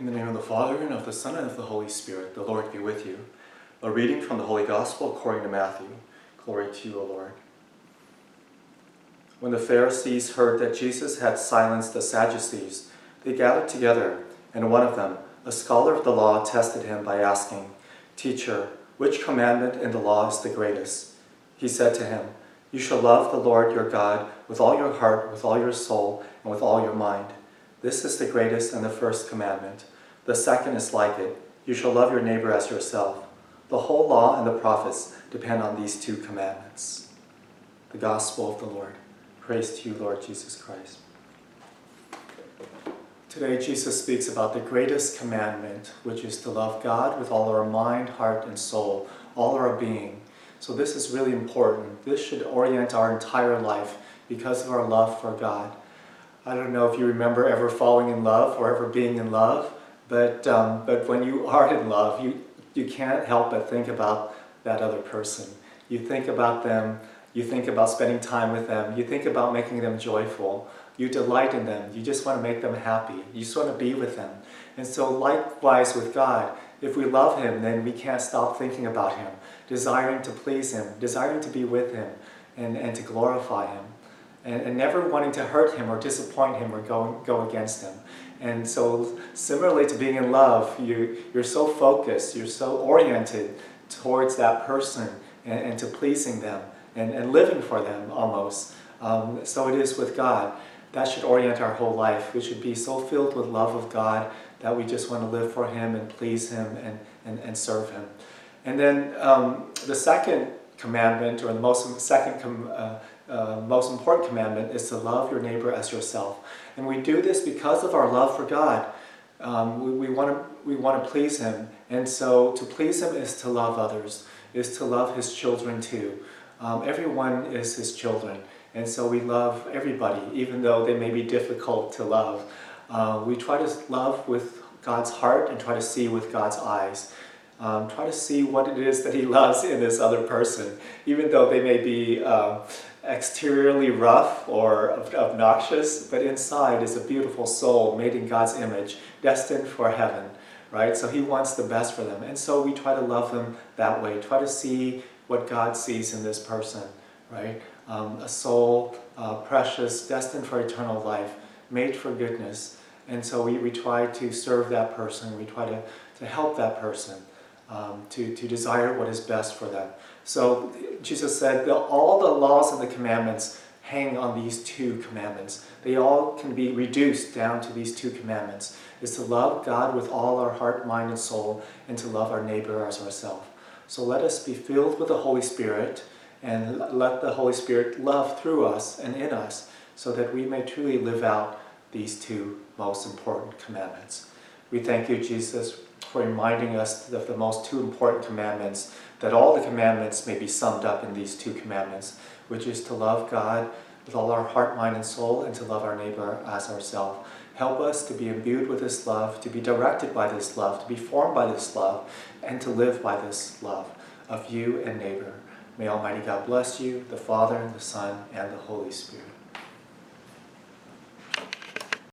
In the name of the Father, and of the Son, and of the Holy Spirit, the Lord be with you. A reading from the Holy Gospel according to Matthew. Glory to you, O Lord. When the Pharisees heard that Jesus had silenced the Sadducees, they gathered together, and one of them, a scholar of the law, tested him by asking, Teacher, which commandment in the law is the greatest? He said to him, You shall love the Lord your God with all your heart, with all your soul, and with all your mind. This is the greatest and the first commandment. The second is like it you shall love your neighbor as yourself. The whole law and the prophets depend on these two commandments. The Gospel of the Lord. Praise to you, Lord Jesus Christ. Today, Jesus speaks about the greatest commandment, which is to love God with all our mind, heart, and soul, all our being. So, this is really important. This should orient our entire life because of our love for God. I don't know if you remember ever falling in love or ever being in love, but, um, but when you are in love, you, you can't help but think about that other person. You think about them, you think about spending time with them, you think about making them joyful, you delight in them, you just want to make them happy, you just want to be with them. And so, likewise with God, if we love Him, then we can't stop thinking about Him, desiring to please Him, desiring to be with Him, and, and to glorify Him and, and never wanting to hurt him or disappoint him or go, go against him. And so, similarly to being in love, you, you're so focused, you're so oriented towards that person and, and to pleasing them and, and living for them almost. Um, so it is with God. That should orient our whole life. We should be so filled with love of God that we just want to live for Him and please Him and, and, and serve Him. And then um, the second commandment, or the most second com, uh, uh, most important commandment is to love your neighbor as yourself. And we do this because of our love for God. Um, we, want to we want to please Him, and so to please Him is to love others, is to love His children too. Um, everyone is His children, and so we love everybody, even though they may be difficult to love. Uh, we try to love with God's heart and try to see with God's eyes. Um, try to see what it is that He loves in this other person, even though they may be. Uh, exteriorly rough or obnoxious, but inside is a beautiful soul made in God's image, destined for heaven, right? So He wants the best for them. And so we try to love them that way, try to see what God sees in this person, right? Um, a soul, uh, precious, destined for eternal life, made for goodness. And so we, we try to serve that person, we try to, to help that person, um, to, to desire what is best for them. So Jesus said that all the laws and the commandments hang on these two commandments. They all can be reduced down to these two commandments is to love God with all our heart, mind, and soul, and to love our neighbor as ourselves. So let us be filled with the Holy Spirit and let the Holy Spirit love through us and in us so that we may truly live out these two most important commandments. We thank you, Jesus, reminding us of the most two important commandments, that all the commandments may be summed up in these two commandments, which is to love God with all our heart, mind, and soul, and to love our neighbor as ourselves. Help us to be imbued with this love, to be directed by this love, to be formed by this love, and to live by this love of you and neighbor. May Almighty God bless you, the Father, the Son, and the Holy Spirit.